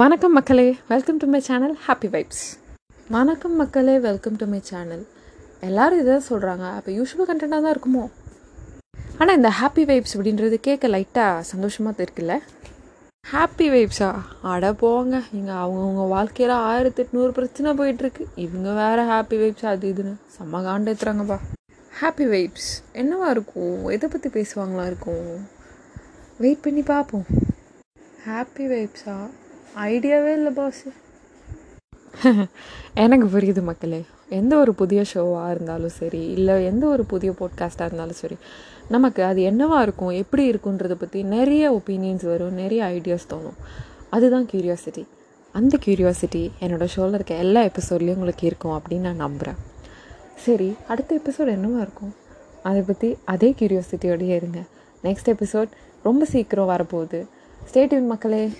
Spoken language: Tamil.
வணக்கம் மக்களே welcome to my channel happy vibes வணக்கம் மக்களே வெல்கம் டு மை சேனல் எல்லோரும் இதை சொல்கிறாங்க அப்போ யூஸ்வல் கண்டென்ட்டாக தான் இருக்குமோ? ஆனால் இந்த ஹாப்பி வைப்ஸ் அப்படின்றது கேட்க லைட்டாக சந்தோஷமாக இருக்குல்ல? ஹாப்பி வைப்ஸா அட போங்க. இங்கே அவங்கவுங்க வாழ்க்கையில் ஆயிரத்தி எட்நூறு பிரச்சனை போயிட்டுருக்கு. இவங்க வேறு ஹாப்பி வைப்ஸ் அது இதுன்னு செம்ம காண்டேத்துறாங்கப்பா ஹாப்பி வைப்ஸ் என்னவா இருக்கும்? எதை பற்றி பேசுவாங்களா இருக்கும்? வெயிட் பண்ணி பார்ப்போம். ஹாப்பி வைப்ஸா ஐடியாவே இல்லை பாஸ் எனக்கு புரியுது மக்களே. எந்த ஒரு புதிய ஷோவாக இருந்தாலும் சரி இல்லை எந்த ஒரு புதிய போட்காஸ்ட்டாக இருந்தாலும் சரி நமக்கு அது என்னவாக இருக்கும் எப்படி இருக்குன்றதை பற்றி நிறைய ஒப்பீனியன்ஸ் வரும் நிறைய ஐடியாஸ் தோணும். அதுதான் க்யூரியாசிட்டி அந்த க்யூரியாசிட்டி என்னோடய ஷோவில் இருக்க எல்லா எபிசோட்லேயும் உங்களுக்கு இருக்கும் அப்படின்னு நான் நம்புகிறேன் சரி அடுத்த எபிசோட் என்னவாக இருக்கும்? அதை பற்றி அதே க்யூரியாசிட்டியோடயே இருங்க. நெக்ஸ்ட் எபிசோட் ரொம்ப சீக்கிரம் வரப்போகுது. ஸ்டேட்யூன் மக்களே.